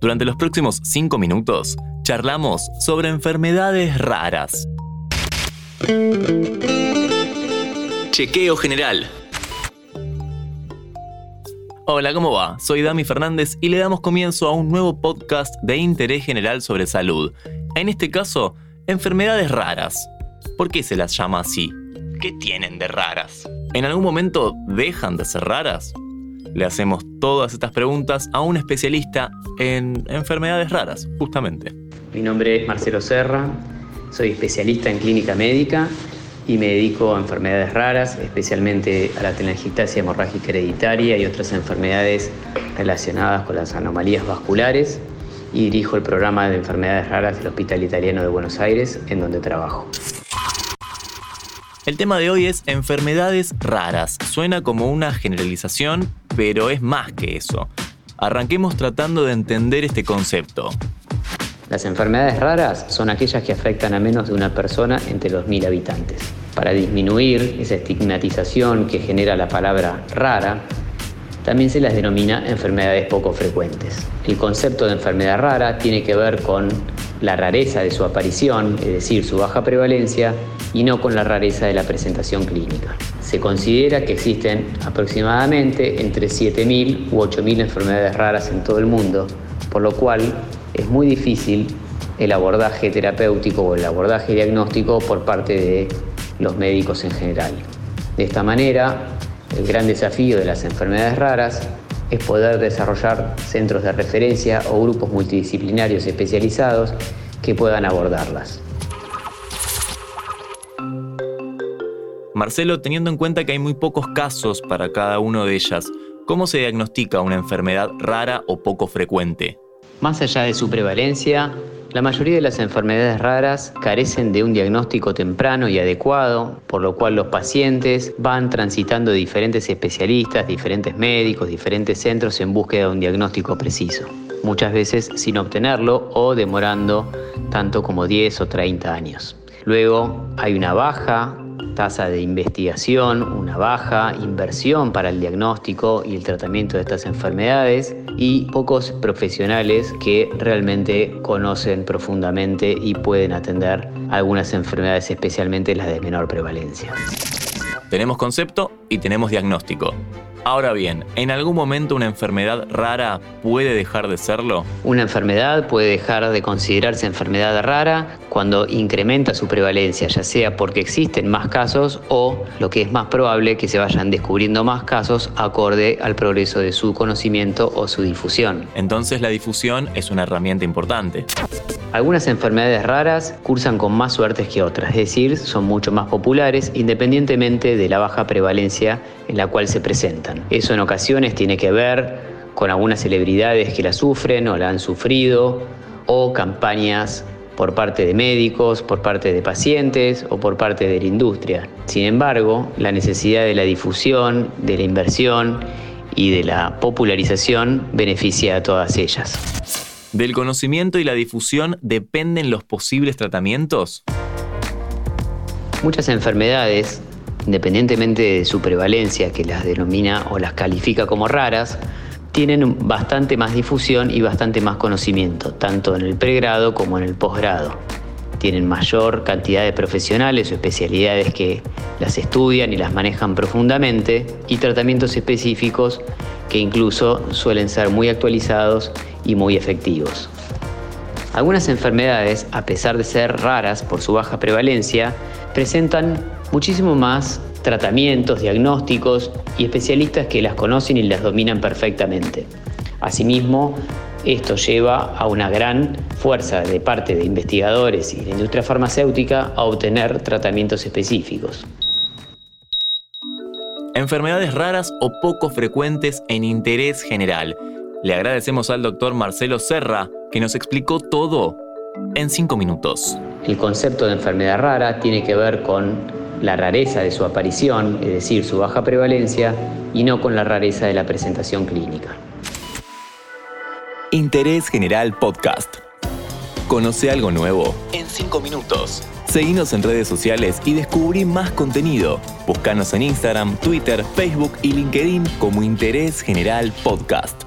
Durante los próximos 5 minutos, charlamos sobre enfermedades raras. Chequeo general. Hola, ¿cómo va? Soy Dami Fernández y le damos comienzo a un nuevo podcast de interés general sobre salud. En este caso, enfermedades raras. ¿Por qué se las llama así? ¿Qué tienen de raras? ¿En algún momento dejan de ser raras? Le hacemos todas estas preguntas a un especialista en enfermedades raras, justamente. Mi nombre es Marcelo Serra, soy especialista en clínica médica y me dedico a enfermedades raras, especialmente a la telangiectasia hemorrágica hereditaria y otras enfermedades relacionadas con las anomalías vasculares y dirijo el programa de enfermedades raras del Hospital Italiano de Buenos Aires, en donde trabajo. El tema de hoy es enfermedades raras. Suena como una generalización, pero es más que eso. Arranquemos tratando de entender este concepto. Las enfermedades raras son aquellas que afectan a menos de una persona entre los mil habitantes. Para disminuir esa estigmatización que genera la palabra rara, también se las denomina enfermedades poco frecuentes. El concepto de enfermedad rara tiene que ver con la rareza de su aparición, es decir, su baja prevalencia, y no con la rareza de la presentación clínica. Se considera que existen aproximadamente entre 7.000 u 8.000 enfermedades raras en todo el mundo, por lo cual es muy difícil el abordaje terapéutico o el abordaje diagnóstico por parte de los médicos en general. De esta manera, el gran desafío de las enfermedades raras es poder desarrollar centros de referencia o grupos multidisciplinarios especializados que puedan abordarlas. Marcelo, teniendo en cuenta que hay muy pocos casos para cada una de ellas, ¿cómo se diagnostica una enfermedad rara o poco frecuente? Más allá de su prevalencia, la mayoría de las enfermedades raras carecen de un diagnóstico temprano y adecuado, por lo cual los pacientes van transitando diferentes especialistas, diferentes médicos, diferentes centros en búsqueda de un diagnóstico preciso, muchas veces sin obtenerlo o demorando tanto como 10 o 30 años. Luego hay una baja tasa de investigación, una baja inversión para el diagnóstico y el tratamiento de estas enfermedades y pocos profesionales que realmente conocen profundamente y pueden atender algunas enfermedades, especialmente las de menor prevalencia. Tenemos concepto y tenemos diagnóstico. Ahora bien, ¿en algún momento una enfermedad rara puede dejar de serlo? Una enfermedad puede dejar de considerarse enfermedad rara cuando incrementa su prevalencia, ya sea porque existen más casos o, lo que es más probable, que se vayan descubriendo más casos acorde al progreso de su conocimiento o su difusión. Entonces la difusión es una herramienta importante. Algunas enfermedades raras cursan con más suertes que otras, es decir, son mucho más populares independientemente de la baja prevalencia en la cual se presentan. Eso en ocasiones tiene que ver con algunas celebridades que la sufren o la han sufrido, o campañas por parte de médicos, por parte de pacientes o por parte de la industria. Sin embargo, la necesidad de la difusión, de la inversión y de la popularización beneficia a todas ellas. ¿Del conocimiento y la difusión dependen los posibles tratamientos? Muchas enfermedades, independientemente de su prevalencia, que las denomina o las califica como raras, tienen bastante más difusión y bastante más conocimiento, tanto en el pregrado como en el posgrado. Tienen mayor cantidad de profesionales o especialidades que las estudian y las manejan profundamente y tratamientos específicos que incluso suelen ser muy actualizados y muy efectivos. Algunas enfermedades, a pesar de ser raras por su baja prevalencia, presentan muchísimo más tratamientos, diagnósticos y especialistas que las conocen y las dominan perfectamente. Asimismo, esto lleva a una gran fuerza de parte de investigadores y de la industria farmacéutica a obtener tratamientos específicos. Enfermedades raras o poco frecuentes en interés general. Le agradecemos al doctor Marcelo Serra que nos explicó todo en cinco minutos. El concepto de enfermedad rara tiene que ver con la rareza de su aparición, es decir, su baja prevalencia, y no con la rareza de la presentación clínica. Interés General Podcast. Conoce algo nuevo en cinco minutos. Seguinos en redes sociales y descubrí más contenido. Búscanos en Instagram, Twitter, Facebook y LinkedIn como Interés General Podcast.